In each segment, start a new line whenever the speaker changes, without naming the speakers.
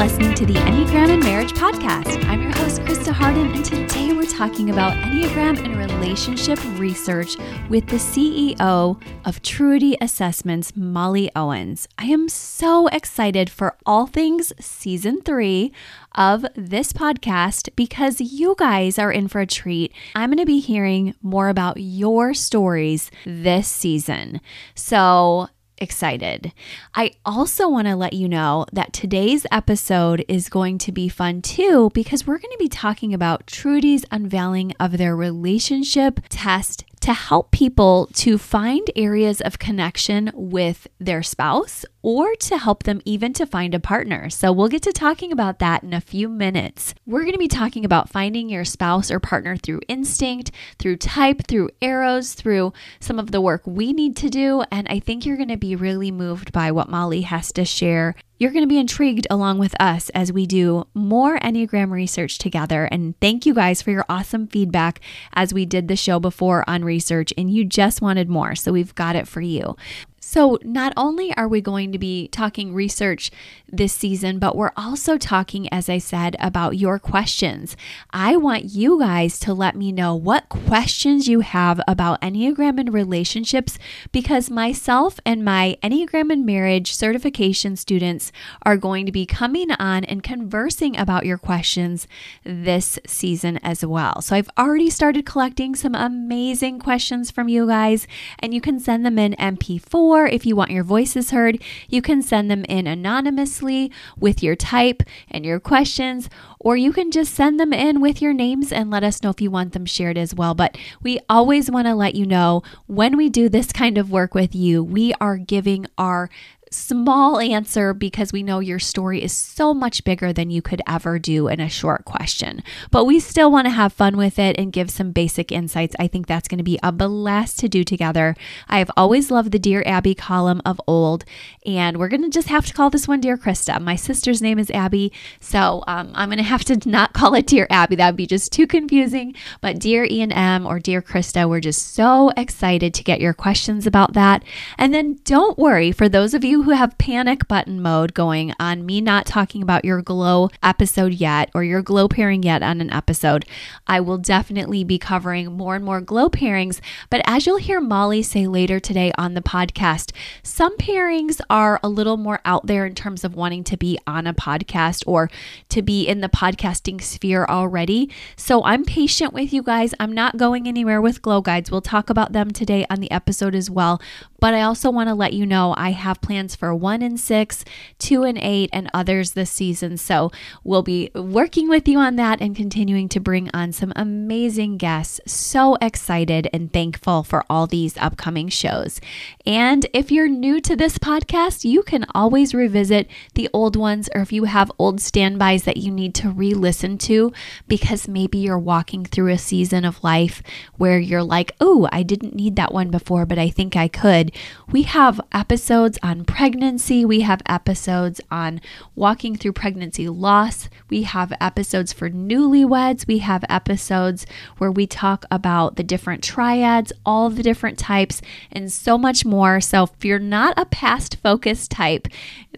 listening to the Enneagram and Marriage Podcast. I'm your host, Krista Harden, and today we're talking about Enneagram and relationship research with the CEO of Truity Assessments, Molly Owens. I am so excited for all things season three of this podcast because you guys are in for a treat. I'm going to be hearing more about your stories this season. So, excited. I also want to let you know that today's episode is going to be fun too because we're going to be talking about Truity's unveiling of their relationship test to help people to find areas of connection with their spouse or to help them even to find a partner. So we'll get to talking about that in a few minutes. We're going to be talking about finding your spouse or partner through instinct, through type, through arrows, through some of the work we need to do. And I think you're going to be really moved by what Molly has to share you're going to be intrigued along with us as we do more Enneagram research together. And thank you guys for your awesome feedback as we did the show before on research, and you just wanted more. So we've got it for you. So, not only are we going to be talking research this season, but we're also talking, as I said, about your questions. I want you guys to let me know what questions you have about Enneagram and relationships because myself and my Enneagram and marriage certification students are going to be coming on and conversing about your questions this season as well. So, I've already started collecting some amazing questions from you guys, and you can send them in MP4 or if you want your voices heard, you can send them in anonymously with your type and your questions, or you can just send them in with your names and let us know if you want them shared as well. But we always want to let you know when we do this kind of work with you, we are giving our small answer because we know your story is so much bigger than you could ever do in a short question. But we still want to have fun with it and give some basic insights. I think that's going to be a blast to do together. I have always loved the Dear Abby column of old, and we're going to just have to call this one Dear Krista. My sister's name is Abby, so um, I'm going to have to not call it Dear Abby. That would be just too confusing. But Dear and M or Dear Krista, we're just so excited to get your questions about that. And then don't worry, for those of you who have panic button mode going on me not talking about your glow episode yet or your glow pairing yet on an episode, I will definitely be covering more and more glow pairings. But as you'll hear Molly say later today on the podcast, some pairings are a little more out there in terms of wanting to be on a podcast or to be in the podcasting sphere already. So I'm patient with you guys. I'm not going anywhere with glow guides. We'll talk about them today on the episode as well. But I also want to let you know I have plans for one and six, two and eight, and others this season. So we'll be working with you on that and continuing to bring on some amazing guests. So excited and thankful for all these upcoming shows. And if you're new to this podcast, you can always revisit the old ones, or if you have old standbys that you need to re listen to because maybe you're walking through a season of life where you're like, oh, I didn't need that one before, but I think I could we have episodes on pregnancy, we have episodes on walking through pregnancy loss, we have episodes for newlyweds, we have episodes where we talk about the different triads, all the different types, and so much more. So if you're not a past focus type,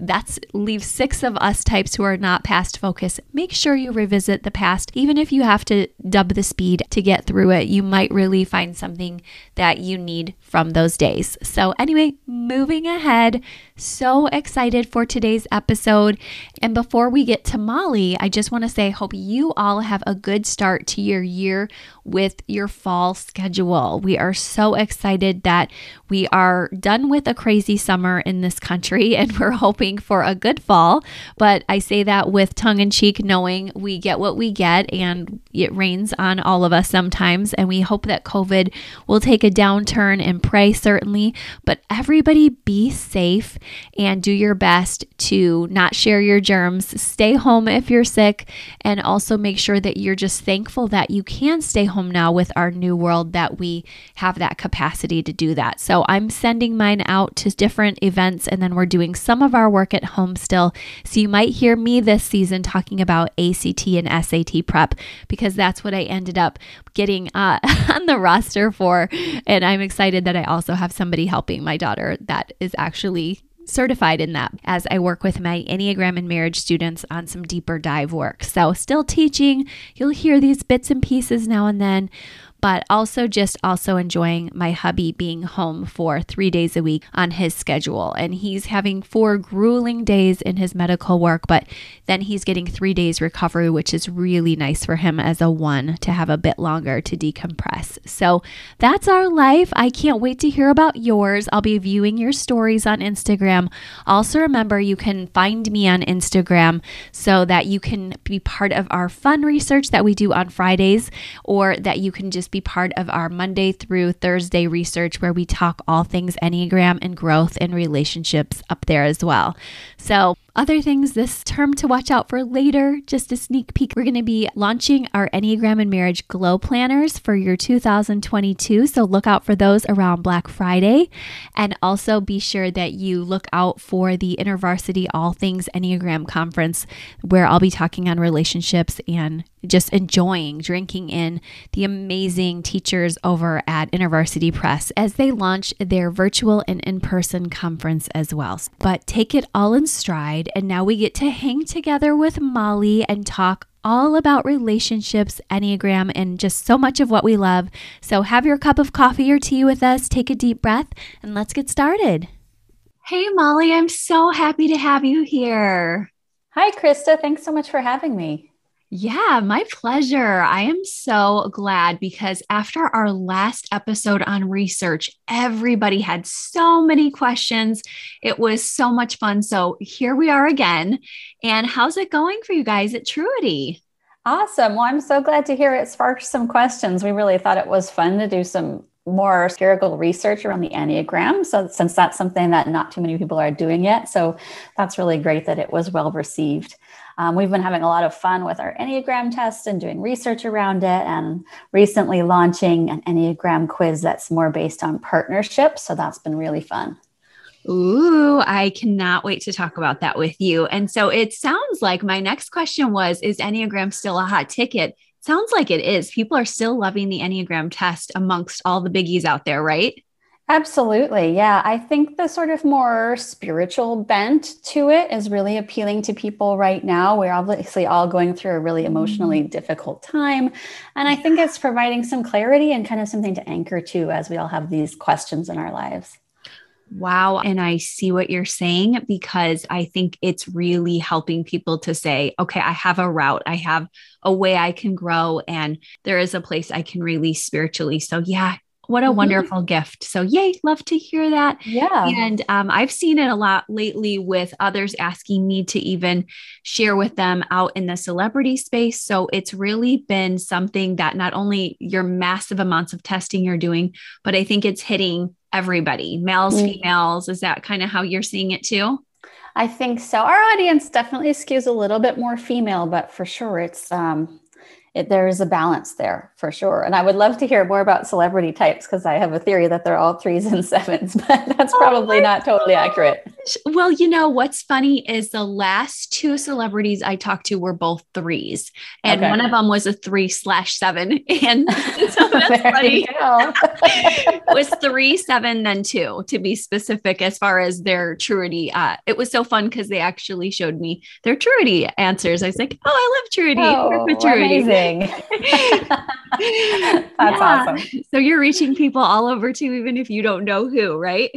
that's leave six of us types who are not past focus. Make sure you revisit the past, even if you have to dub the speed to get through it. You might really find something that you need from those days. So, anyway, moving ahead, so excited for today's episode. And before we get to Molly, I just want to say, hope you all have a good start to your year with your fall schedule. We are so excited that we are done with a crazy summer in this country and we're hoping for a good fall. But I say that with tongue in cheek, knowing we get what we get and it rains on all of us sometimes. And we hope that COVID will take a downturn and pray, certainly. But everybody be safe and do your best to not share your germs. Stay home if you're sick, and also make sure that you're just thankful that you can stay home now with our new world, that we have that capacity to do that. So I'm sending mine out to different events, and then we're doing some of our work at home still. So you might hear me this season talking about ACT and SAT prep because that's what I ended up getting uh, on the roster for. And I'm excited that I also have somebody helping my daughter that is actually certified in that as I work with my Enneagram and marriage students on some deeper dive work. So, still teaching, you'll hear these bits and pieces now and then, but also just also enjoying my hubby being home for three days a week on his schedule. And he's having four grueling days in his medical work, but then he's getting three days recovery, which is really nice for him as a one to have a bit longer to decompress. So that's our life. I can't wait to hear about yours. I'll be viewing your stories on Instagram. Also, remember you can find me on Instagram so that you can be part of our fun research that we do on Fridays, or that you can just be part of our Monday through Thursday research where we talk all things Enneagram and growth and relationships up there as well. So, other things this term to watch out for later, just a sneak peek. We're going to be launching our Enneagram and Marriage Glow Planners for your 2022. So look out for those around Black Friday. And also be sure that you look out for the InterVarsity All Things Enneagram Conference, where I'll be talking on relationships and just enjoying drinking in the amazing teachers over at InterVarsity Press as they launch their virtual and in person conference as well. But take it all in stride. And now we get to hang together with Molly and talk all about relationships, Enneagram, and just so much of what we love. So have your cup of coffee or tea with us, take a deep breath, and let's get started. Hey, Molly, I'm so happy to have you here.
Hi, Krista. Thanks so much for having me.
Yeah, my pleasure. I am so glad because after our last episode on research, everybody had so many questions. It was so much fun. So here we are again. And how's it going for you guys at Truity?
Awesome. Well, I'm so glad to hear it sparked some questions. We really thought it was fun to do some more spherical research around the Enneagram. So, since that's something that not too many people are doing yet, so that's really great that it was well received. Um, we've been having a lot of fun with our Enneagram test and doing research around it, and recently launching an Enneagram quiz that's more based on partnerships. So that's been really fun.
Ooh, I cannot wait to talk about that with you. And so it sounds like my next question was Is Enneagram still a hot ticket? Sounds like it is. People are still loving the Enneagram test amongst all the biggies out there, right?
Absolutely. Yeah. I think the sort of more spiritual bent to it is really appealing to people right now. We're obviously all going through a really emotionally mm-hmm. difficult time. And I think it's providing some clarity and kind of something to anchor to as we all have these questions in our lives.
Wow. And I see what you're saying because I think it's really helping people to say, okay, I have a route, I have a way I can grow, and there is a place I can release spiritually. So, yeah, what a mm-hmm. wonderful gift. So, yay, love to hear that.
Yeah.
And um, I've seen it a lot lately with others asking me to even share with them out in the celebrity space. So, it's really been something that not only your massive amounts of testing you're doing, but I think it's hitting everybody males, mm-hmm. females. Is that kind of how you're seeing it too?
I think so. Our audience definitely skews a little bit more female, but for sure it's um, it, there is a balance there for sure. And I would love to hear more about celebrity types because I have a theory that they're all threes and sevens, but that's oh probably oh not totally accurate.
Well, you know, what's funny is the last two celebrities I talked to were both threes, and okay. one of them was a three slash seven. And so that's funny. it was three, seven, then two to be specific as far as their truity. Uh, it was so fun because they actually showed me their truity answers. I was like, oh, I love truity.
Oh, amazing. that's yeah. awesome.
So you're reaching people all over too, even if you don't know who, right?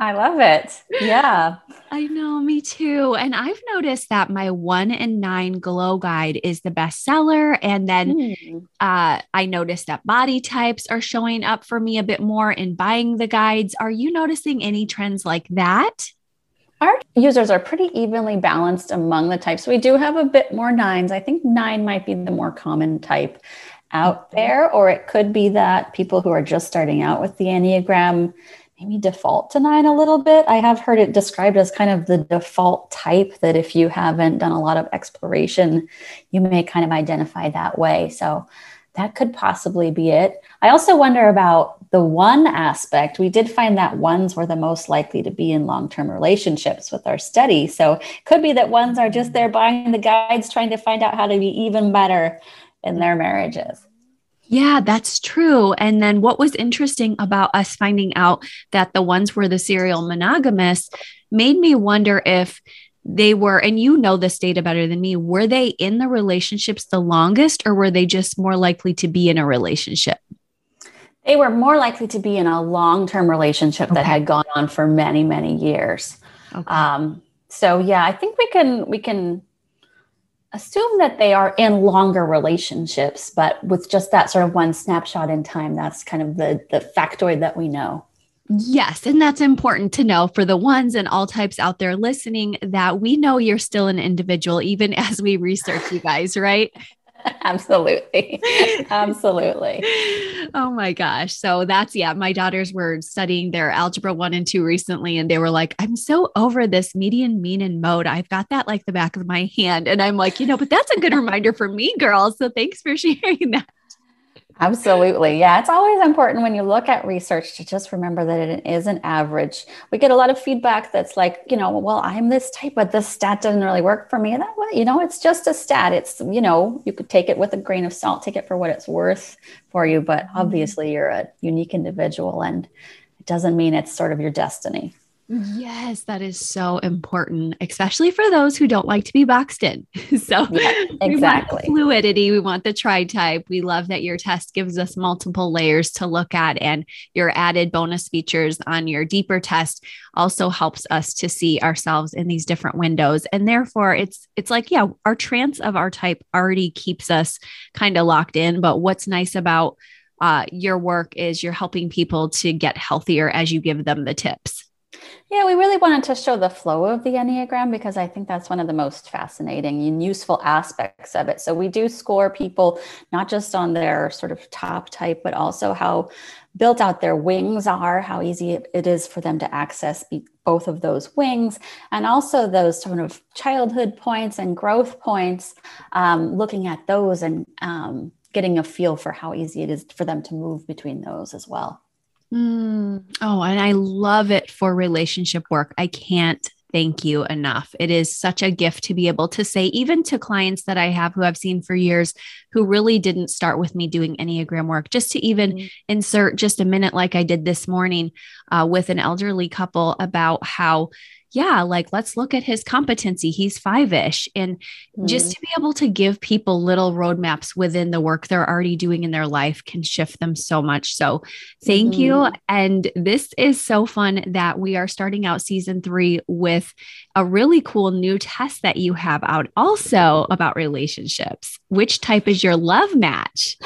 I love it. Yeah.
I know, me too. And I've noticed that my one and nine glow guide is the bestseller. And then mm. uh, I noticed that body types are showing up for me a bit more in buying the guides. Are you noticing any trends like that?
Our users are pretty evenly balanced among the types. We do have a bit more nines. I think nine might be the more common type out mm-hmm. there, or it could be that people who are just starting out with the Enneagram maybe default to nine a little bit. I have heard it described as kind of the default type that if you haven't done a lot of exploration, you may kind of identify that way. So that could possibly be it. I also wonder about the one aspect. We did find that ones were the most likely to be in long term relationships with our study. So could be that ones are just there buying the guides, trying to find out how to be even better in their marriages.
Yeah, that's true. And then what was interesting about us finding out that the ones were the serial monogamous made me wonder if they were, and you know this data better than me, were they in the relationships the longest or were they just more likely to be in a relationship?
They were more likely to be in a long term relationship okay. that had gone on for many, many years. Okay. Um, so yeah, I think we can we can assume that they are in longer relationships, but with just that sort of one snapshot in time, that's kind of the the factoid that we know.
Yes. And that's important to know for the ones and all types out there listening that we know you're still an individual, even as we research you guys, right?
Absolutely. Absolutely.
oh my gosh. So that's, yeah, my daughters were studying their algebra one and two recently, and they were like, I'm so over this median, mean, and mode. I've got that like the back of my hand. And I'm like, you know, but that's a good reminder for me, girls. So thanks for sharing that.
Absolutely. Yeah. It's always important when you look at research to just remember that it is an average. We get a lot of feedback that's like, you know, well, I'm this type, but this stat doesn't really work for me. That way, you know, it's just a stat. It's, you know, you could take it with a grain of salt, take it for what it's worth for you. But mm-hmm. obviously, you're a unique individual and it doesn't mean it's sort of your destiny.
Yes, that is so important, especially for those who don't like to be boxed in. so,
yeah, exactly.
fluidity. We want the tri type. We love that your test gives us multiple layers to look at, and your added bonus features on your deeper test also helps us to see ourselves in these different windows. And therefore, it's it's like, yeah, our trance of our type already keeps us kind of locked in. But what's nice about uh, your work is you're helping people to get healthier as you give them the tips.
Yeah, we really wanted to show the flow of the Enneagram because I think that's one of the most fascinating and useful aspects of it. So we do score people not just on their sort of top type, but also how built out their wings are, how easy it is for them to access both of those wings, and also those sort of childhood points and growth points, um, looking at those and um, getting a feel for how easy it is for them to move between those as well.
Mm. Oh, and I love it for relationship work. I can't thank you enough. It is such a gift to be able to say, even to clients that I have who I've seen for years who really didn't start with me doing Enneagram work, just to even mm-hmm. insert just a minute, like I did this morning uh, with an elderly couple about how yeah, like let's look at his competency. He's five ish. And mm. just to be able to give people little roadmaps within the work they're already doing in their life can shift them so much. So thank mm. you. Mm-hmm. And this is so fun that we are starting out season three with a really cool new test that you have out also about relationships. Which type is your love match?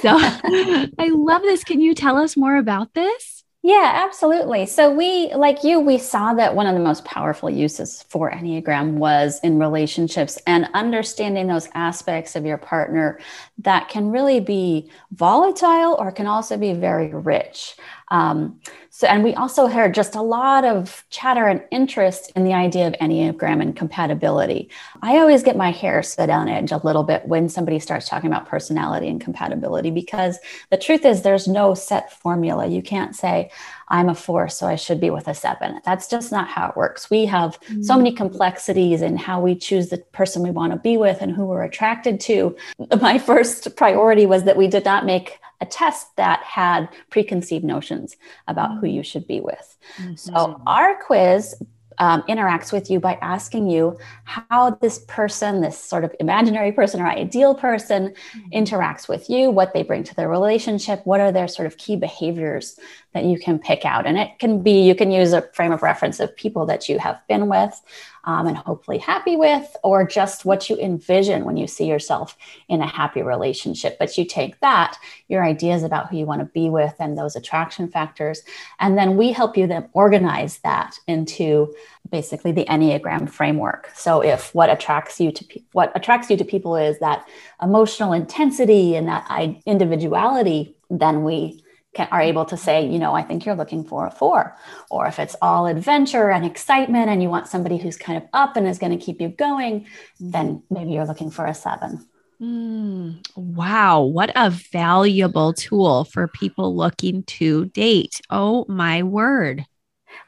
So I love this. Can you tell us more about this?
Yeah, absolutely. So we, like you, we saw that one of the most powerful uses for Enneagram was in relationships and understanding those aspects of your partner that can really be volatile or can also be very rich. Um, so, and we also heard just a lot of chatter and interest in the idea of Enneagram and compatibility. I always get my hair set on edge a little bit when somebody starts talking about personality and compatibility because the truth is there's no set formula. You can't say, I'm a four, so I should be with a seven. That's just not how it works. We have mm-hmm. so many complexities in how we choose the person we want to be with and who we're attracted to. My first priority was that we did not make a test that had preconceived notions about who you should be with. Mm-hmm. So our quiz um, interacts with you by asking you how this person, this sort of imaginary person or ideal person, mm-hmm. interacts with you, what they bring to their relationship, what are their sort of key behaviors that you can pick out. And it can be, you can use a frame of reference of people that you have been with um, and hopefully happy with, or just what you envision when you see yourself in a happy relationship. But you take that, your ideas about who you want to be with, and those attraction factors, and then we help you then organize that into basically the Enneagram framework. So if what attracts you to pe- what attracts you to people is that emotional intensity and that individuality, then we can, are able to say, you know, I think you're looking for a four. Or if it's all adventure and excitement and you want somebody who's kind of up and is going to keep you going, then maybe you're looking for a seven.
Mm, wow, what a valuable tool for people looking to date. Oh my word.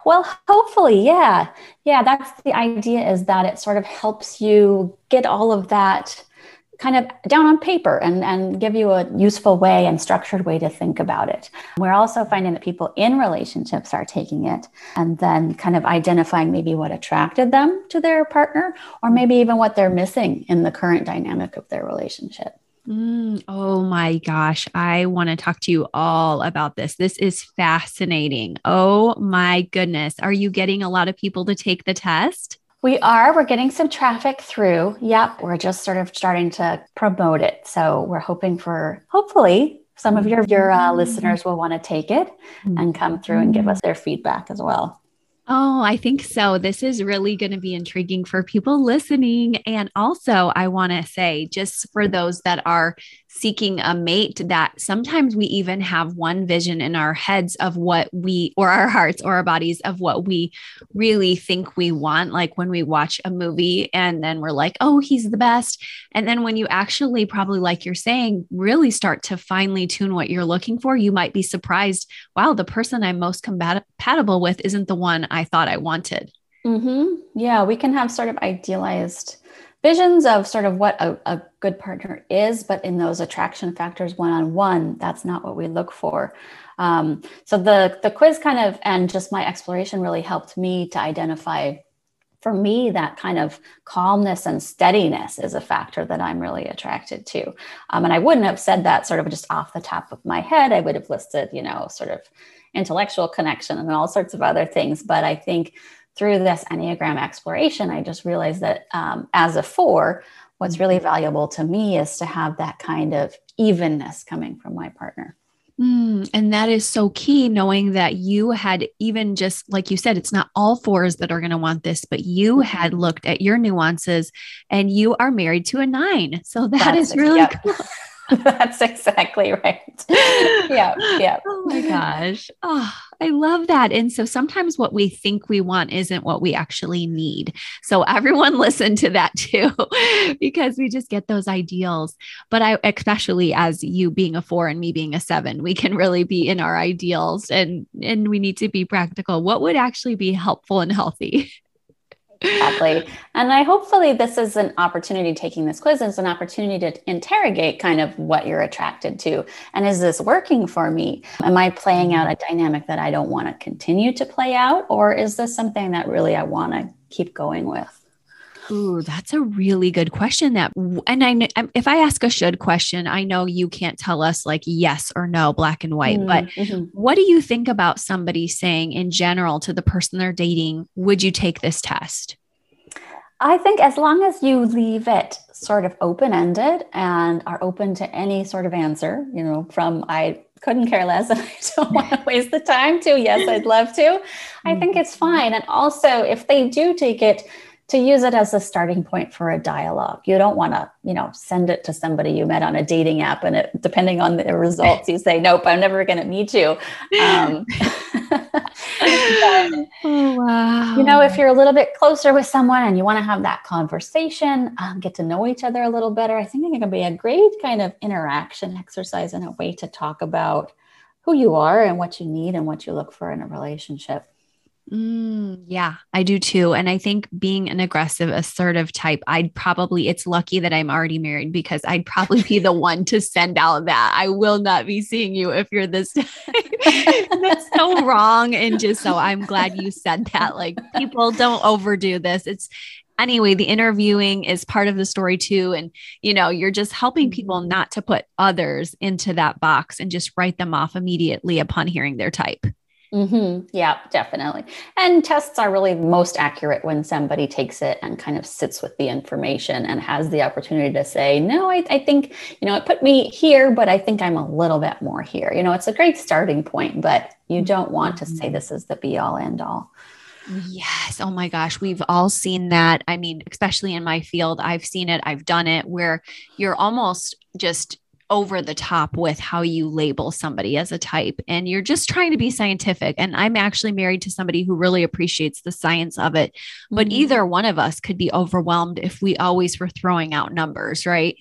Well, hopefully, yeah. Yeah, that's the idea is that it sort of helps you get all of that kind of down on paper and, and give you a useful way and structured way to think about it. We're also finding that people in relationships are taking it and then kind of identifying maybe what attracted them to their partner or maybe even what they're missing in the current dynamic of their relationship.
Mm, oh my gosh. I want to talk to you all about this. This is fascinating. Oh my goodness. Are you getting a lot of people to take the test?
We are. We're getting some traffic through. Yep. We're just sort of starting to promote it. So we're hoping for, hopefully, some of your, your uh, listeners will want to take it and come through and give us their feedback as well.
Oh, I think so. This is really going to be intriguing for people listening. And also, I want to say, just for those that are seeking a mate that sometimes we even have one vision in our heads of what we or our hearts or our bodies of what we really think we want like when we watch a movie and then we're like oh he's the best and then when you actually probably like you're saying really start to finely tune what you're looking for you might be surprised wow the person i'm most compatible with isn't the one i thought i wanted
mm-hmm. yeah we can have sort of idealized visions of sort of what a, a good partner is, but in those attraction factors one on one, that's not what we look for. Um, so the the quiz kind of and just my exploration really helped me to identify for me that kind of calmness and steadiness is a factor that i'm really attracted to um, and i wouldn't have said that sort of just off the top of my head i would have listed you know sort of intellectual connection and all sorts of other things but i think through this Enneagram exploration, I just realized that um, as a four, what's really valuable to me is to have that kind of evenness coming from my partner.
Mm, and that is so key, knowing that you had even just like you said, it's not all fours that are going to want this, but you mm-hmm. had looked at your nuances and you are married to a nine. So that That's is really cool.
That's exactly right. yeah. Yeah.
Oh my gosh. Oh, I love that. And so sometimes what we think we want isn't what we actually need. So everyone listen to that too, because we just get those ideals. But I, especially as you being a four and me being a seven, we can really be in our ideals and, and we need to be practical. What would actually be helpful and healthy?
Exactly. And I hopefully this is an opportunity taking this quiz is an opportunity to interrogate kind of what you're attracted to. And is this working for me? Am I playing out a dynamic that I don't want to continue to play out? Or is this something that really I want to keep going with?
Ooh, that's a really good question. That, and I, if I ask a should question, I know you can't tell us like yes or no, black and white, mm-hmm. but mm-hmm. what do you think about somebody saying in general to the person they're dating, would you take this test?
I think as long as you leave it sort of open ended and are open to any sort of answer, you know, from I couldn't care less and I don't want to waste the time to, yes, I'd love to, I think it's mm-hmm. fine. And also, if they do take it, to use it as a starting point for a dialogue. You don't want to, you know, send it to somebody you met on a dating app, and it, depending on the results, you say, "Nope, I'm never going to meet you." Um, but, oh, wow. You know, if you're a little bit closer with someone and you want to have that conversation, um, get to know each other a little better, I think it can be a great kind of interaction exercise and a way to talk about who you are and what you need and what you look for in a relationship.
Mm, yeah, I do too. And I think being an aggressive, assertive type, I'd probably, it's lucky that I'm already married because I'd probably be the one to send out that I will not be seeing you if you're this. That's so wrong. And just so I'm glad you said that. Like, people don't overdo this. It's, anyway, the interviewing is part of the story too. And, you know, you're just helping people mm-hmm. not to put others into that box and just write them off immediately upon hearing their type.
Mm-hmm. Yeah, definitely. And tests are really most accurate when somebody takes it and kind of sits with the information and has the opportunity to say, no, I, I think, you know, it put me here, but I think I'm a little bit more here. You know, it's a great starting point, but you don't want to say mm-hmm. this is the be all end all.
Yes. Oh my gosh. We've all seen that. I mean, especially in my field, I've seen it, I've done it where you're almost just over the top with how you label somebody as a type and you're just trying to be scientific and i'm actually married to somebody who really appreciates the science of it but mm-hmm. either one of us could be overwhelmed if we always were throwing out numbers right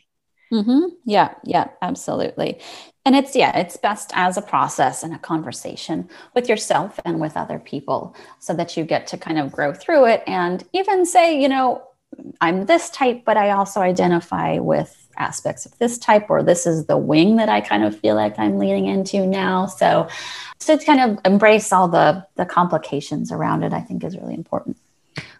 mm-hmm. yeah yeah absolutely and it's yeah it's best as a process and a conversation with yourself and with other people so that you get to kind of grow through it and even say you know I'm this type, but I also identify with aspects of this type, or this is the wing that I kind of feel like I'm leaning into now. So, so to kind of embrace all the the complications around it, I think is really important.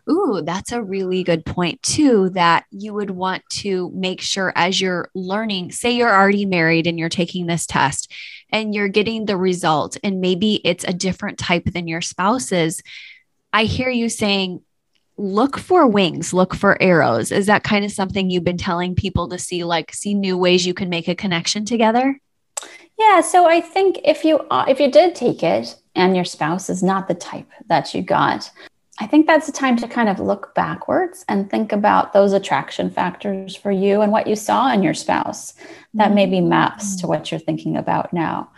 Ooh, that's a really good point, too. That you would want to make sure as you're learning, say you're already married and you're taking this test and you're getting the result, and maybe it's a different type than your spouse's. I hear you saying, look for wings, look for arrows. Is that kind of something you've been telling people to see, like, see new ways you can make a connection together?
Yeah, so I think if you uh, if you did take it and your spouse is not the type that you got, I think that's the time to kind of look backwards and think about those attraction factors for you and what you saw in your spouse that maybe maps to what you're thinking about now.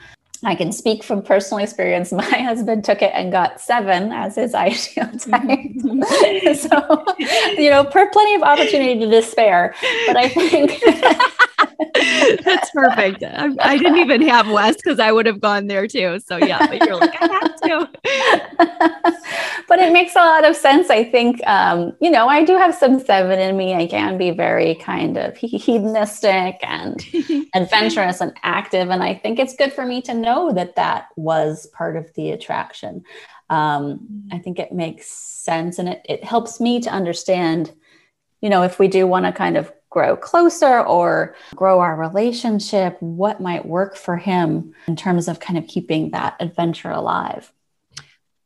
I can speak from personal experience. My husband took it and got seven as his ideal type. so, you know, per plenty of opportunity to despair. But I think
that's perfect. I, I, didn't even have West because I would have gone there too. So yeah, but you're like, I have
to. but it makes a lot of sense. I think, um, you know, I do have some seven in me. I can be very kind of hedonistic and adventurous and active. And I think it's good for me to know that that was part of the attraction. Um, I think it makes sense and it, it helps me to understand, you know, if we do want to kind of grow closer or grow our relationship, what might work for him in terms of kind of keeping that adventure alive.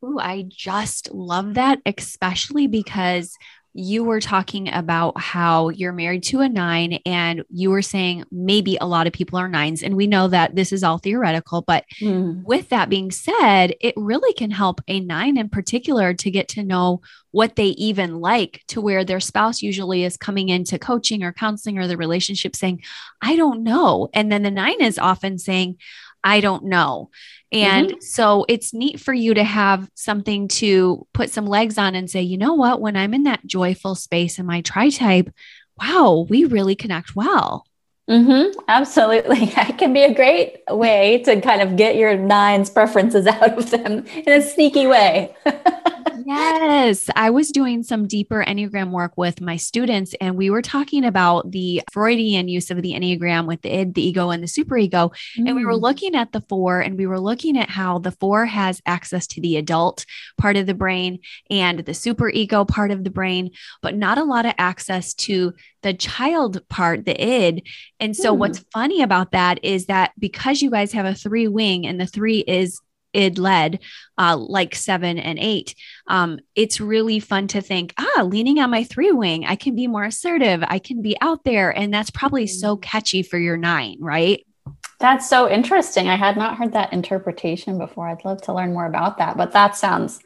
Ooh, I just love that, especially because you were talking about how you're married to a nine and you were saying maybe a lot of people are nines and we know that this is all theoretical but mm. with that being said it really can help a nine in particular to get to know what they even like to where their spouse usually is coming into coaching or counseling or the relationship saying i don't know and then the nine is often saying I don't know. And mm-hmm. so it's neat for you to have something to put some legs on and say, you know what, when I'm in that joyful space in my tri type, wow, we really connect well.
Mm-hmm, absolutely. That can be a great way to kind of get your nines preferences out of them in a sneaky way.
Yes, I was doing some deeper Enneagram work with my students, and we were talking about the Freudian use of the Enneagram with the id, the ego, and the superego. Mm. And we were mm. looking at the four, and we were looking at how the four has access to the adult part of the brain and the superego part of the brain, but not a lot of access to the child part, the id. And so, mm. what's funny about that is that because you guys have a three wing and the three is id led uh, like seven and eight um, it's really fun to think ah leaning on my three wing i can be more assertive i can be out there and that's probably so mm. catchy for your nine right?
That's so interesting. I had not heard that interpretation before. I'd love to learn more about that but that sounds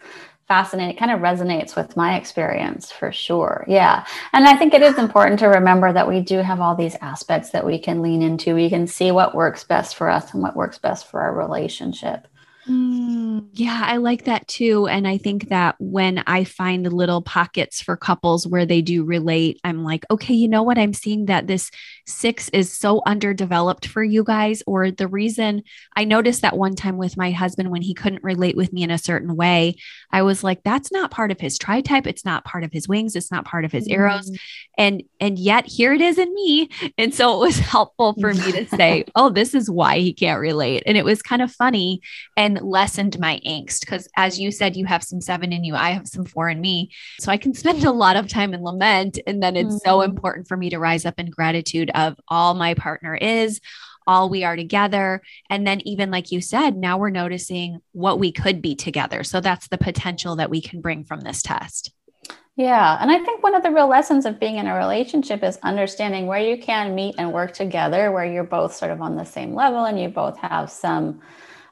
fascinating. It kind of resonates with my experience for sure. Yeah. And i think it is important to remember that we do have all these aspects that we can lean into. We can see what works best for us and what works best for our relationship
Mm, yeah, I like that too. And I think that when I find little pockets for couples where they do relate, I'm like, okay, you know what? I'm seeing that this six is so underdeveloped for you guys. Or the reason I noticed that one time with my husband when he couldn't relate with me in a certain way, I was like, that's not part of his tri type. It's not part of his wings. It's not part of his mm. arrows. And and yet here it is in me. And so it was helpful for me to say, oh, this is why he can't relate. And it was kind of funny. And and lessened my angst because as you said you have some seven in you i have some four in me so i can spend a lot of time in lament and then it's mm-hmm. so important for me to rise up in gratitude of all my partner is all we are together and then even like you said now we're noticing what we could be together so that's the potential that we can bring from this test
yeah. And I think one of the real lessons of being in a relationship is understanding where you can meet and work together, where you're both sort of on the same level and you both have some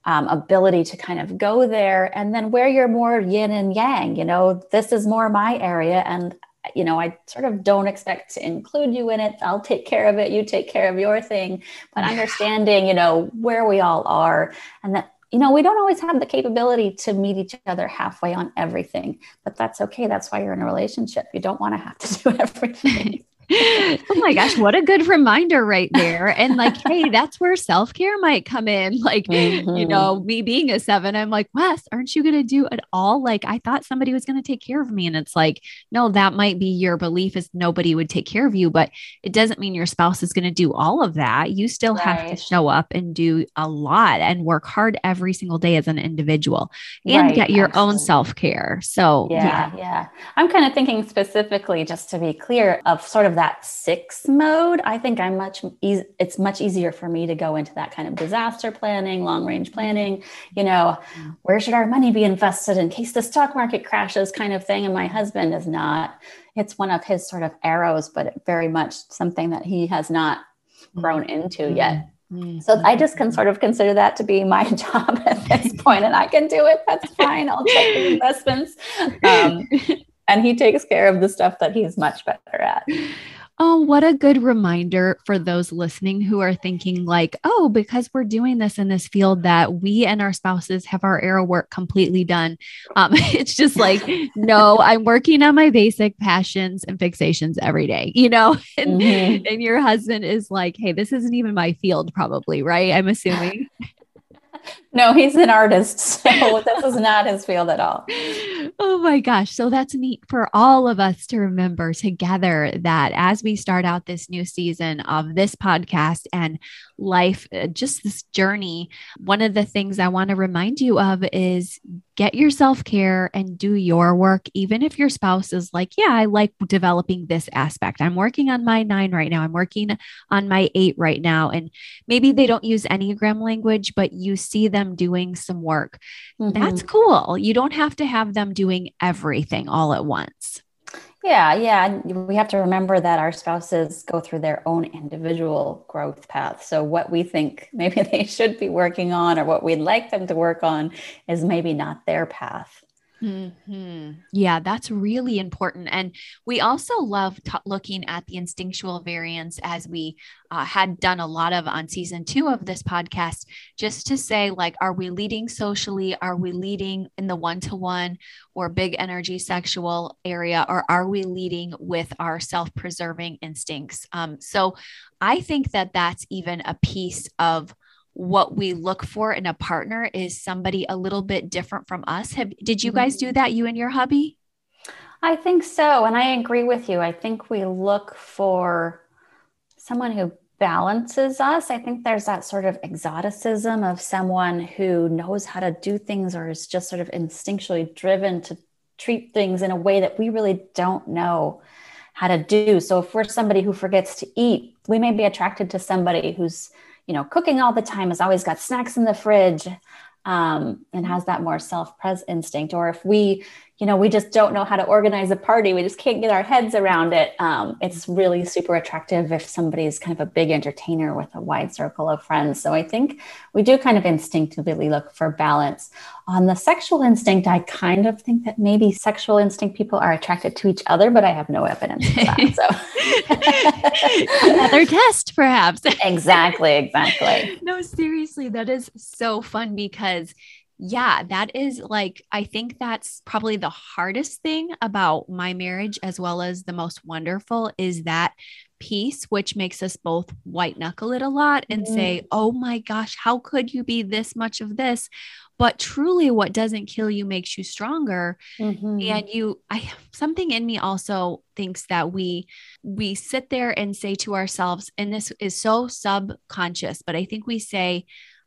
um, ability to kind of go there. And then where you're more yin and yang you know this is more my area. And you know i sort of don't expect to include you in it. I'll take care of it. You take care of your thing. But understanding you know where we all are and that you know we don't always have the capability to meet each other halfway on everything but that's okay. That's why you're in a relationship. You don't want to have to do everything
oh my gosh, what a good reminder right there. And like, hey, that's where self care might come in. Like, mm-hmm. you know, me being a seven, I'm like, Wes, aren't you going to do it all? Like, I thought somebody was going to take care of me. And it's like, no, that might be your belief is nobody would take care of you, but it doesn't mean your spouse is going to do all of that. You still right. have to show up and do a lot and work hard every single day as an individual and right. get your Absolutely. own self care. So,
yeah, yeah, yeah. I'm kind of thinking specifically, just to be clear, of sort of that six mode. I think I'm much, e- it's much easier for me to go into that kind of disaster planning, long range planning, you know, where should our money be invested in case the stock market crashes kind of thing. And my husband is not, it's one of his sort of arrows, but very much something that he has not grown into mm-hmm. yet. Mm-hmm. So I just can sort of consider that to be my job at this point, and I can do it. That's fine. I'll take the investments. Um, and he takes care of the stuff that he's much better at.
Oh, what a good reminder for those listening who are thinking, like, oh, because we're doing this in this field, that we and our spouses have our arrow work completely done. Um, it's just like, no, I'm working on my basic passions and fixations every day, you know? And, mm-hmm. and your husband is like, hey, this isn't even my field, probably, right? I'm assuming.
no, he's an artist. So this is not his field at all.
Oh my gosh. So that's neat for all of us to remember together that as we start out this new season of this podcast and life, uh, just this journey, one of the things I want to remind you of is get your self care and do your work, even if your spouse is like, Yeah, I like developing this aspect. I'm working on my nine right now. I'm working on my eight right now. And maybe they don't use Enneagram language, but you see them doing some work. Mm-hmm. That's cool. You don't have to have them doing everything all at once.
Yeah, yeah. We have to remember that our spouses go through their own individual growth path. So, what we think maybe they should be working on or what we'd like them to work on is maybe not their path.
Mm-hmm. Yeah, that's really important. And we also love t- looking at the instinctual variants as we uh, had done a lot of on season two of this podcast, just to say, like, are we leading socially? Are we leading in the one to one or big energy sexual area? Or are we leading with our self preserving instincts? Um, so I think that that's even a piece of what we look for in a partner is somebody a little bit different from us. Have did you guys do mm-hmm. that you and your hubby?
I think so and I agree with you. I think we look for someone who balances us. I think there's that sort of exoticism of someone who knows how to do things or is just sort of instinctually driven to treat things in a way that we really don't know how to do. So if we're somebody who forgets to eat, we may be attracted to somebody who's you know, cooking all the time, has always got snacks in the fridge, um, and has that more self-pres instinct. Or if we you know, we just don't know how to organize a party. We just can't get our heads around it. Um, it's really super attractive if somebody's kind of a big entertainer with a wide circle of friends. So I think we do kind of instinctively look for balance. On the sexual instinct, I kind of think that maybe sexual instinct people are attracted to each other, but I have no evidence of that.
So another test, perhaps.
exactly, exactly.
No, seriously, that is so fun because yeah, that is like, I think that's probably the hardest thing about my marriage, as well as the most wonderful, is that piece, which makes us both white knuckle it a lot and mm-hmm. say, oh my gosh, how could you be this much of this? But truly, what doesn't kill you makes you stronger. Mm-hmm. And you, I, something in me also thinks that we, we sit there and say to ourselves, and this is so subconscious, but I think we say,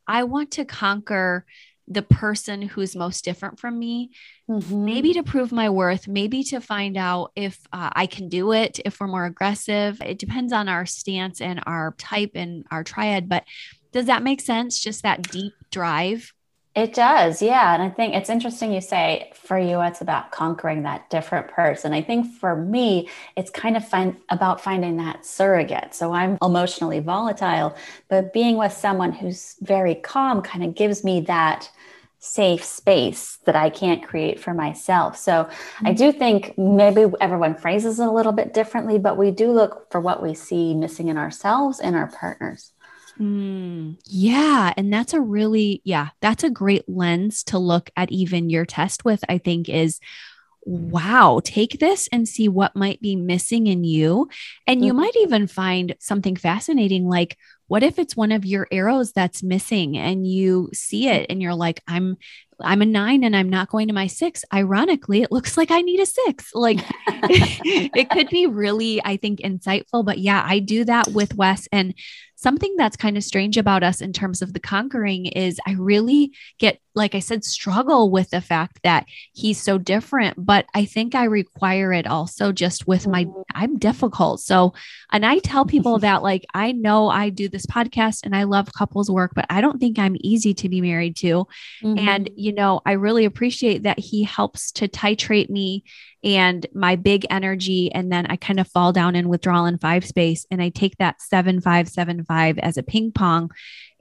I want to conquer the person who's most different from me, mm-hmm. maybe to prove my worth, maybe to find out if uh, I can do it, if we're more aggressive. It depends on our stance and our type and our triad. But does that make sense? Just that deep drive?
It does, yeah. And I think it's interesting you say for you, it's about conquering that different person. I think for me, it's kind of fun about finding that surrogate. So I'm emotionally volatile, but being with someone who's very calm kind of gives me that safe space that I can't create for myself. So mm-hmm. I do think maybe everyone phrases it a little bit differently, but we do look for what we see missing in ourselves and our partners.
Mm, yeah. And that's a really, yeah, that's a great lens to look at even your test with, I think, is wow, take this and see what might be missing in you. And you mm-hmm. might even find something fascinating like, what if it's one of your arrows that's missing and you see it and you're like, I'm I'm a nine and I'm not going to my six. Ironically, it looks like I need a six. Like it could be really, I think, insightful. But yeah, I do that with Wes. And something that's kind of strange about us in terms of the conquering is I really get, like I said, struggle with the fact that he's so different. But I think I require it also just with my, mm-hmm. I'm difficult. So, and I tell people that, like, I know I do this podcast and I love couples work, but I don't think I'm easy to be married to. Mm-hmm. And, you know, I really appreciate that he helps to titrate me and my big energy. And then I kind of fall down in withdrawal in five space. And I take that seven, five, seven, five as a ping pong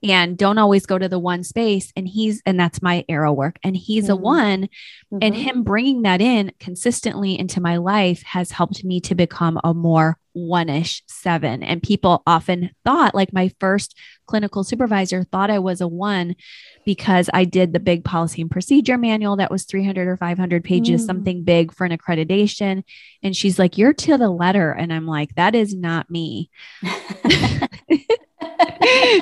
and don't always go to the one space. And he's, and that's my arrow work. And he's mm-hmm. a one. Mm-hmm. And him bringing that in consistently into my life has helped me to become a more one ish seven. And people often thought, like my first clinical supervisor thought I was a one because I did the big policy and procedure manual that was 300 or 500 pages, mm. something big for an accreditation. And she's like, You're to the letter. And I'm like, That is not me.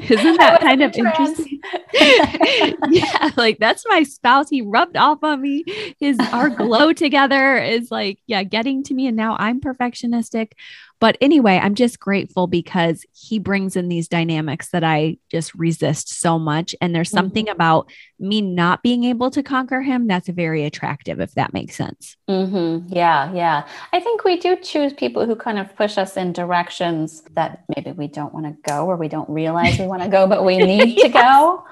Isn't that kind of interesting? yeah, like that's my spouse. He rubbed off on me. His our glow together is like, yeah, getting to me. And now I'm perfectionistic. But anyway, I'm just grateful because he brings in these dynamics that I just resist so much. And there's something mm-hmm. about me not being able to conquer him that's very attractive, if that makes sense.
Mm-hmm. Yeah, yeah. I think we do choose people who kind of push us in directions that maybe we don't want to go or we don't realize we want to go, but we need yes. to go.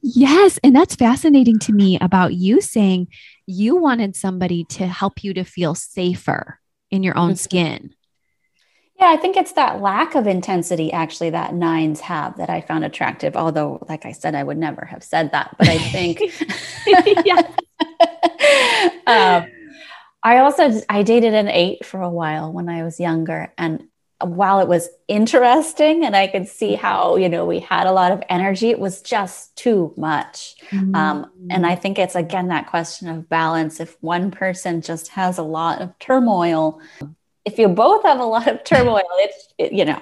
Yes. And that's fascinating to me about you saying you wanted somebody to help you to feel safer in your own mm-hmm. skin.
Yeah, I think it's that lack of intensity actually that nines have that I found attractive. Although, like I said, I would never have said that, but I think. um, I also I dated an eight for a while when I was younger, and while it was interesting and I could see how you know we had a lot of energy, it was just too much. Mm-hmm. Um, and I think it's again that question of balance. If one person just has a lot of turmoil, if you both have a lot of turmoil, it's, it, you know,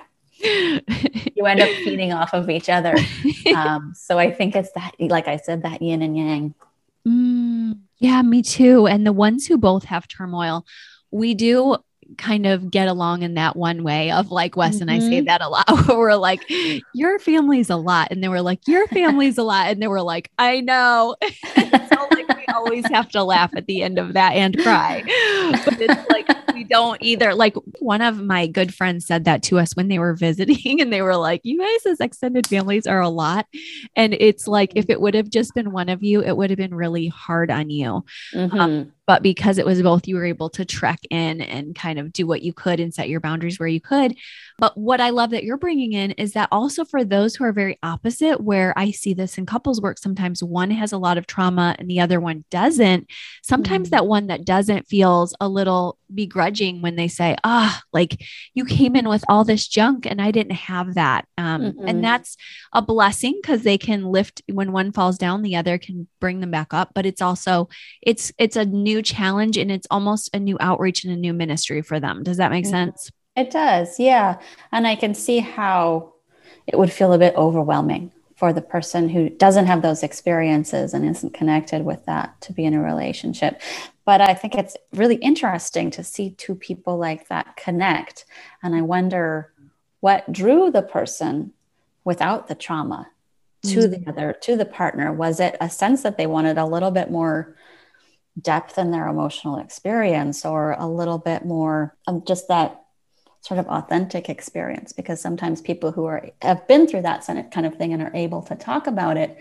you end up feeding off of each other. Um, so I think it's that, like I said, that yin and yang.
Mm, yeah, me too. And the ones who both have turmoil, we do kind of get along in that one way of like Wes mm-hmm. and I say mm-hmm. that a lot. Where we're like, your family's a lot. And they we're like, your family's a lot. And they we're like, I know. so like always have to laugh at the end of that and cry. But it's like we don't either. Like one of my good friends said that to us when they were visiting and they were like, you guys as extended families are a lot. And it's like if it would have just been one of you, it would have been really hard on you. Mm-hmm. Um, but because it was both, you were able to trek in and kind of do what you could and set your boundaries where you could. But what I love that you're bringing in is that also for those who are very opposite, where I see this in couples work, sometimes one has a lot of trauma and the other one doesn't. Sometimes mm. that one that doesn't feels a little begrudging when they say, ah, oh, like you came in with all this junk and I didn't have that. Um, mm-hmm. And that's a blessing because they can lift when one falls down, the other can bring them back up. But it's also, it's, it's a new challenge and it's almost a new outreach and a new ministry for them. Does that make mm-hmm. sense?
It does. Yeah. And I can see how it would feel a bit overwhelming for the person who doesn't have those experiences and isn't connected with that to be in a relationship. But I think it's really interesting to see two people like that connect. And I wonder what drew the person without the trauma to mm-hmm. the other, to the partner. Was it a sense that they wanted a little bit more depth in their emotional experience or a little bit more of just that sort of authentic experience because sometimes people who are have been through that kind of thing and are able to talk about it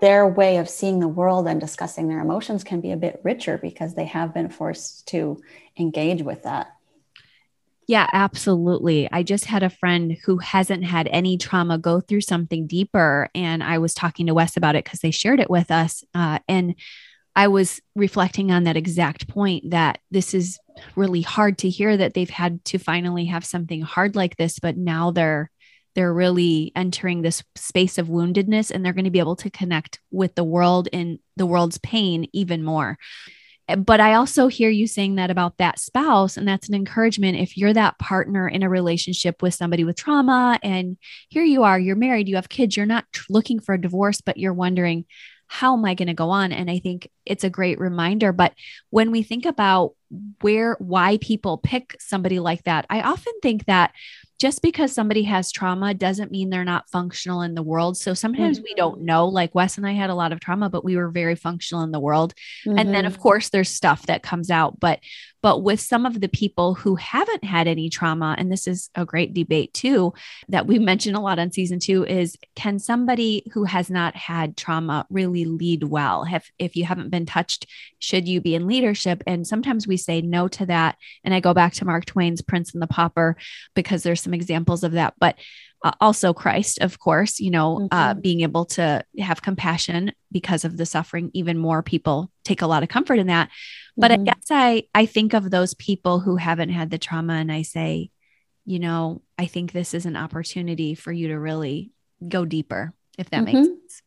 their way of seeing the world and discussing their emotions can be a bit richer because they have been forced to engage with that.
Yeah, absolutely. I just had a friend who hasn't had any trauma go through something deeper. And I was talking to Wes about it because they shared it with us. Uh, and I was reflecting on that exact point that this is really hard to hear that they've had to finally have something hard like this, but now they're they're really entering this space of woundedness and they're going to be able to connect with the world and the world's pain even more Eh, but I also hear you saying that about that spouse. And that's an encouragement. If you're that partner in a relationship with somebody with trauma, and here you are, you're married, you have kids, you're not looking for a divorce, but you're wondering, how am I going to go on? And I think it's a great reminder. But when we think about where, why people pick somebody like that, I often think that just because somebody has trauma doesn't mean they're not functional in the world. So sometimes mm-hmm. we don't mm-hmm. know. Like Wes and I had a lot of trauma, but we were very functional in the world. Mm-hmm. And then of mm-hmm. course there's stuff that comes out, but but with some of the people who haven't had any trauma, and this is a great debate too, that we mentioned a lot on season two, is can somebody who has not had trauma really lead well? Have if you haven't been touched, should you be in leadership? And sometimes we say no to that. And I go back to Mark Twain's Prince and the Pauper because there's some examples of that. But uh, also Christ, of course, you know, uh, mm-hmm. uh, being able to have compassion because of the suffering, even more people take a lot of comfort in that. But mm-hmm. I guess I I think of those people who haven't had the trauma and I say, you know, I think this is an opportunity for you to really go deeper, if that mm-hmm. makes sense.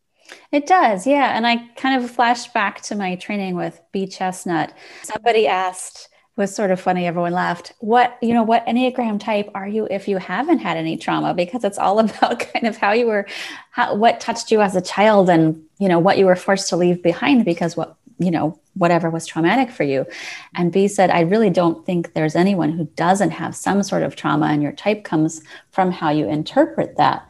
It does, yeah. And I kind of flashed back to my training with B Chestnut. Somebody asked, was sort of funny. Everyone laughed. What, you know, what Enneagram type are you if you haven't had any trauma? Because it's all about kind of how you were, how, what touched you as a child and, you know, what you were forced to leave behind because what you know, whatever was traumatic for you. And B said, I really don't think there's anyone who doesn't have some sort of trauma, and your type comes from how you interpret that.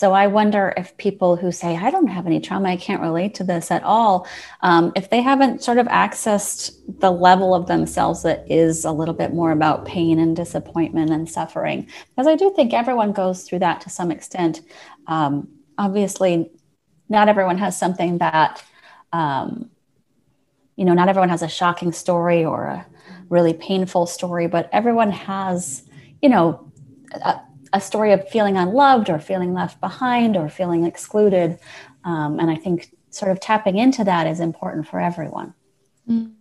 So I wonder if people who say, I don't have any trauma, I can't relate to this at all, um, if they haven't sort of accessed the level of themselves that is a little bit more about pain and disappointment and suffering. Because I do think everyone goes through that to some extent. Um, obviously, not everyone has something that um, you know, not everyone has a shocking story or a really painful story, but everyone has, you know, a, a story of feeling unloved or feeling left behind or feeling excluded. Um, and I think sort of tapping into that is important for everyone.
Mm.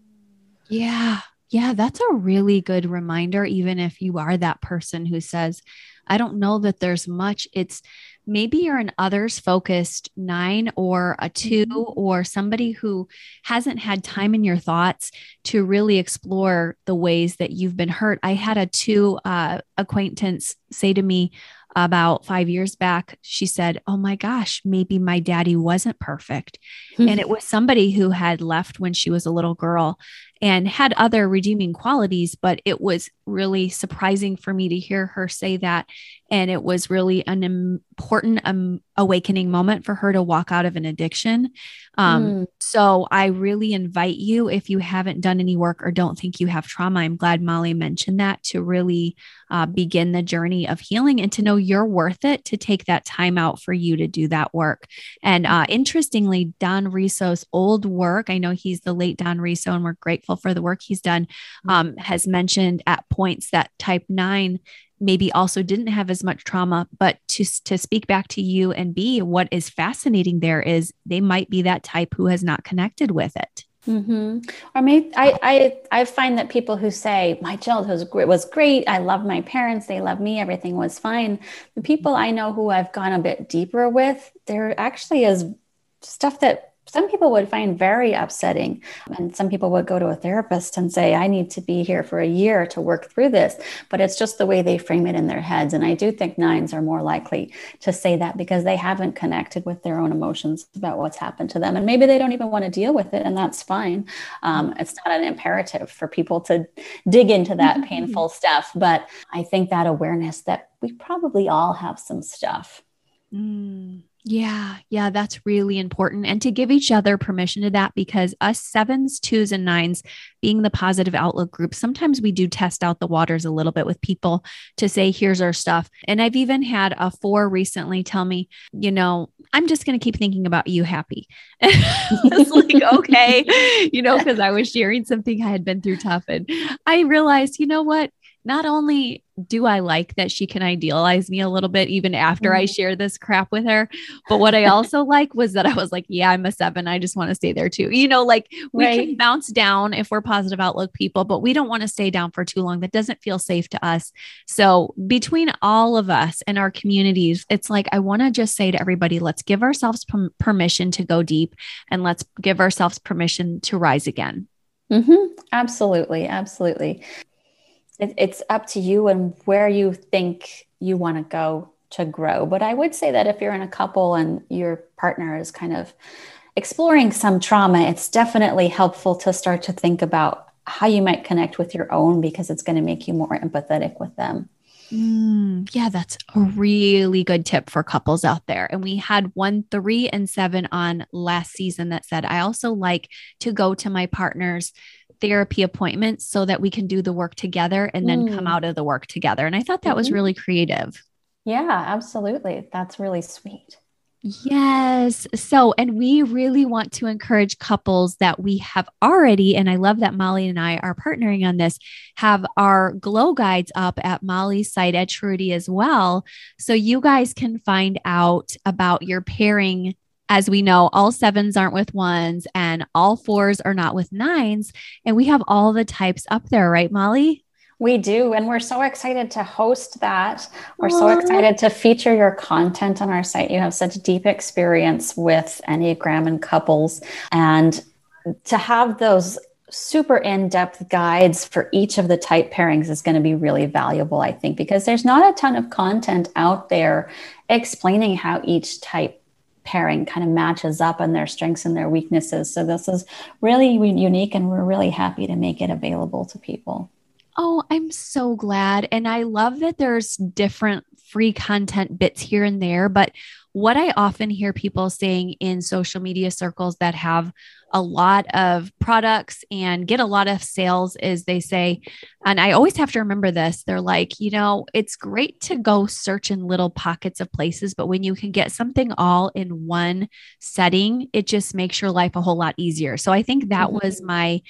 Yeah. Yeah. That's a really good reminder, even if you are that person who says, I don't know that there's much. It's maybe you're an others focused nine or a 2 mm-hmm. or somebody who hasn't had time in your thoughts to really explore the ways that you've been hurt. I had a two uh, acquaintance say to me, about five years back, she said, Oh my gosh, maybe my daddy wasn't perfect. Mm-hmm. And it was somebody who had left when she was a little girl and had other redeeming qualities, but it was really surprising for me to hear her say that. And it was really an important um, awakening moment for her to walk out of an addiction. Um, mm. So I really invite you, if you haven't done any work or don't think you have trauma, I'm glad Molly mentioned that to really uh, begin the journey of healing and to know you're worth it to take that time out for you to do that work. And uh, interestingly, Don Riso's old work, I know he's the late Don Riso, and we're grateful for the work he's done, mm. um, has mentioned at points that type nine maybe also didn't have as much trauma but to to speak back to you and be what is fascinating there is they might be that type who has not connected with it.
Mm-hmm. or maybe I, I i find that people who say my childhood was great, was great. I love my parents. They love me. Everything was fine. The people i know who i've gone a bit deeper with there actually is stuff that some people would find very upsetting. And some people would go to a therapist and say, I need to be here for a year to work through this. But it's just the way they frame it in their heads. And I do think nines are more likely to say that because they haven't connected with their own emotions about what's happened to them. And maybe they don't even want to deal with it. And that's fine. Um, it's not an imperative for people to dig into that mm-hmm. painful stuff. But I think that awareness that we probably all have some stuff.
Mm. Yeah, yeah, that's really important. And to give each other permission to that, because us sevens, twos, and nines being the positive outlook group, sometimes we do test out the waters a little bit with people to say, here's our stuff. And I've even had a four recently tell me, you know, I'm just going to keep thinking about you happy. it's like, okay, you know, because I was sharing something I had been through tough. And I realized, you know what? Not only do I like that she can idealize me a little bit even after I mm-hmm. share this crap with her? But what I also like was that I was like, yeah, I'm a seven. I just want to stay there too. You know, like we right. can bounce down if we're positive outlook people, but we don't want to stay down for too long. That doesn't feel safe to us. So between all of us and our communities, it's like, I want to just say to everybody, let's give ourselves permission to go deep and let's give ourselves permission to rise again.
Mm-hmm. Absolutely. Absolutely. It, it's up to you and where you think you want to go to grow. But I would say that if you're in a couple and your partner is kind of exploring some trauma, it's definitely helpful to start to think about how you might connect with your own because it's going to make you more empathetic with them.
Mm, yeah, that's a really good tip for couples out there. And we had one, three, and seven on last season that said, I also like to go to my partner's therapy appointments so that we can do the work together and then mm. come out of the work together. And I thought that mm-hmm. was really creative.
Yeah, absolutely. That's really sweet.
Yes. So, and we really want to encourage couples that we have already, and I love that Molly and I are partnering on this, have our glow guides up at Molly's site at Truity as well. So you guys can find out about your pairing. As we know, all sevens aren't with ones and all fours are not with nines. And we have all the types up there, right, Molly?
We do. And we're so excited to host that. We're Aww. so excited to feature your content on our site. You have such deep experience with Enneagram and couples. And to have those super in depth guides for each of the type pairings is going to be really valuable, I think, because there's not a ton of content out there explaining how each type pairing kind of matches up and their strengths and their weaknesses. So this is really unique and we're really happy to make it available to people.
Oh, I'm so glad. And I love that there's different free content bits here and there. But what I often hear people saying in social media circles that have a lot of products and get a lot of sales is they say, and I always have to remember this they're like, you know, it's great to go search in little pockets of places, but when you can get something all in one setting, it just makes your life a whole lot easier. So I think that mm-hmm. was my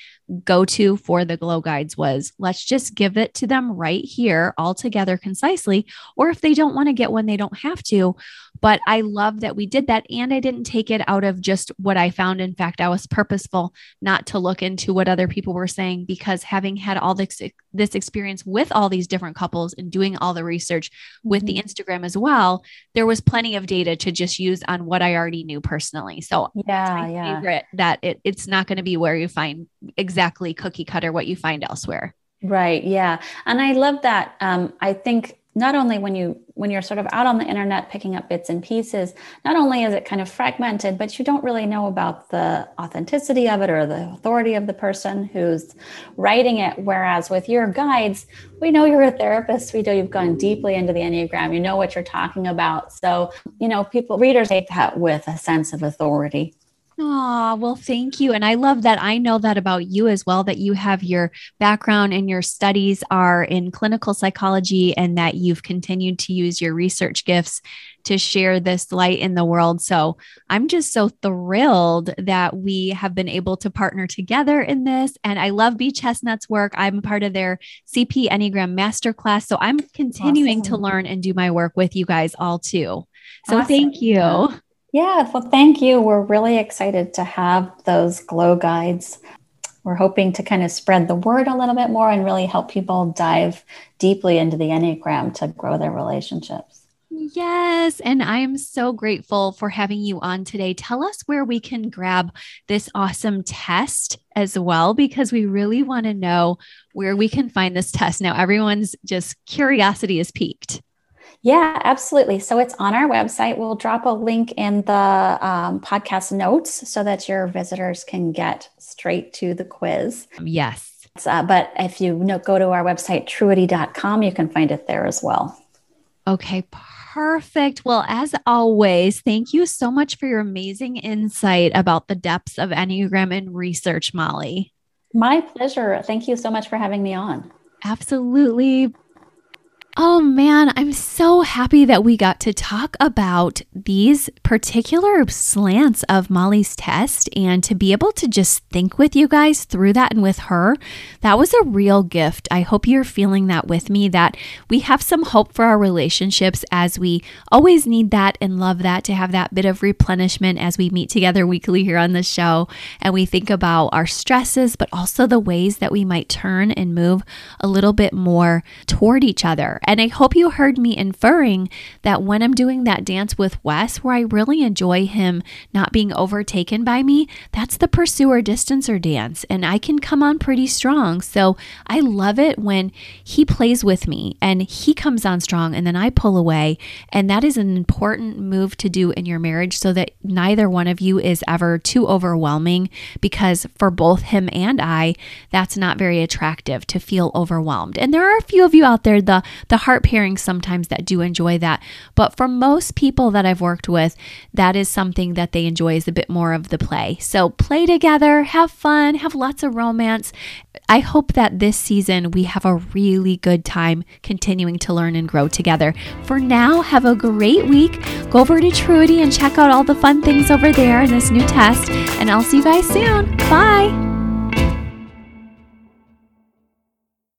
go to for the glow guides was let's just give it to them right here all together concisely. Or if they don't want to get one, they don't have to. But I love that we did that. And I didn't take it out of just what I found. In fact, I was purposeful not to look into what other people were saying because having had all this, this experience with all these different couples and doing all the research with mm-hmm. the Instagram as well, there was plenty of data to just use on what I already knew personally. So
yeah, yeah. favorite
that it, it's not going to be where you find exactly cookie cutter what you find elsewhere.
Right. Yeah. And I love that. Um, I think not only when you when you're sort of out on the internet picking up bits and pieces not only is it kind of fragmented but you don't really know about the authenticity of it or the authority of the person who's writing it. Whereas with your guides we know you're a therapist. We know you've gone deeply into the enneagram. You know what you're talking about. So you know people readers take that with a sense of authority
Oh, well, thank you. And I love that. I know that about you as well, that you have your background and your studies are in clinical psychology and that you've continued to use your research gifts to share this light in the world. So I'm just so thrilled that we have been able to partner together in this. And I love Bee Chestnut's work. I'm part of their CP Enneagram Masterclass. So I'm continuing awesome. to learn and do my work with you guys all too. So awesome. thank you.
Yeah. Well, thank you. We're really excited to have those glow guides. We're hoping to kind of spread the word a little bit more and really help people dive deeply into the Enneagram to grow their relationships.
Yes. And I am so grateful for having you on today. Tell us where we can grab this awesome test as well, because we really want to know where we can find this test. Now, everyone's just curiosity is piqued.
Yeah, absolutely. So it's on our website. We'll drop a link in the um, podcast notes so that your visitors can get straight to the quiz.
Yes.
Uh, but if you know, go to our website, truity.com, you can find it there as well.
Okay, perfect. Well, as always, thank you so much for your amazing insight about the depths of Enneagram and research, Molly.
My pleasure. Thank you so much for having me on.
Absolutely. Oh man, I'm so happy that we got to talk about these particular slants of Molly's test and to be able to just think with you guys through that and with her. That was a real gift. I hope you're feeling that with me that we have some hope for our relationships as we always need that and love that to have that bit of replenishment as we meet together weekly here on the show and we think about our stresses, but also the ways that we might turn and move a little bit more toward each other And I hope you heard me inferring that when I'm doing that dance with Wes, where I really enjoy him not being overtaken by me, that's the pursuer distancer dance. And I can come on pretty strong. So I love it when he plays with me and he comes on strong and then I pull away. And that is an important move to do in your marriage so that neither one of you is ever too overwhelming because for both him and I, that's not very attractive to feel overwhelmed. And there are a few of you out there, the, the heart pairings sometimes that do enjoy that. But for most people that I've worked with, that is something that they enjoy is a bit more of the play. So play together, have fun, have lots of romance. I hope that this season we have a really good time continuing to learn and grow together. For now, have a great week. Go over to Truity and check out all the fun things over there in this new test. And I'll see you guys soon. Bye.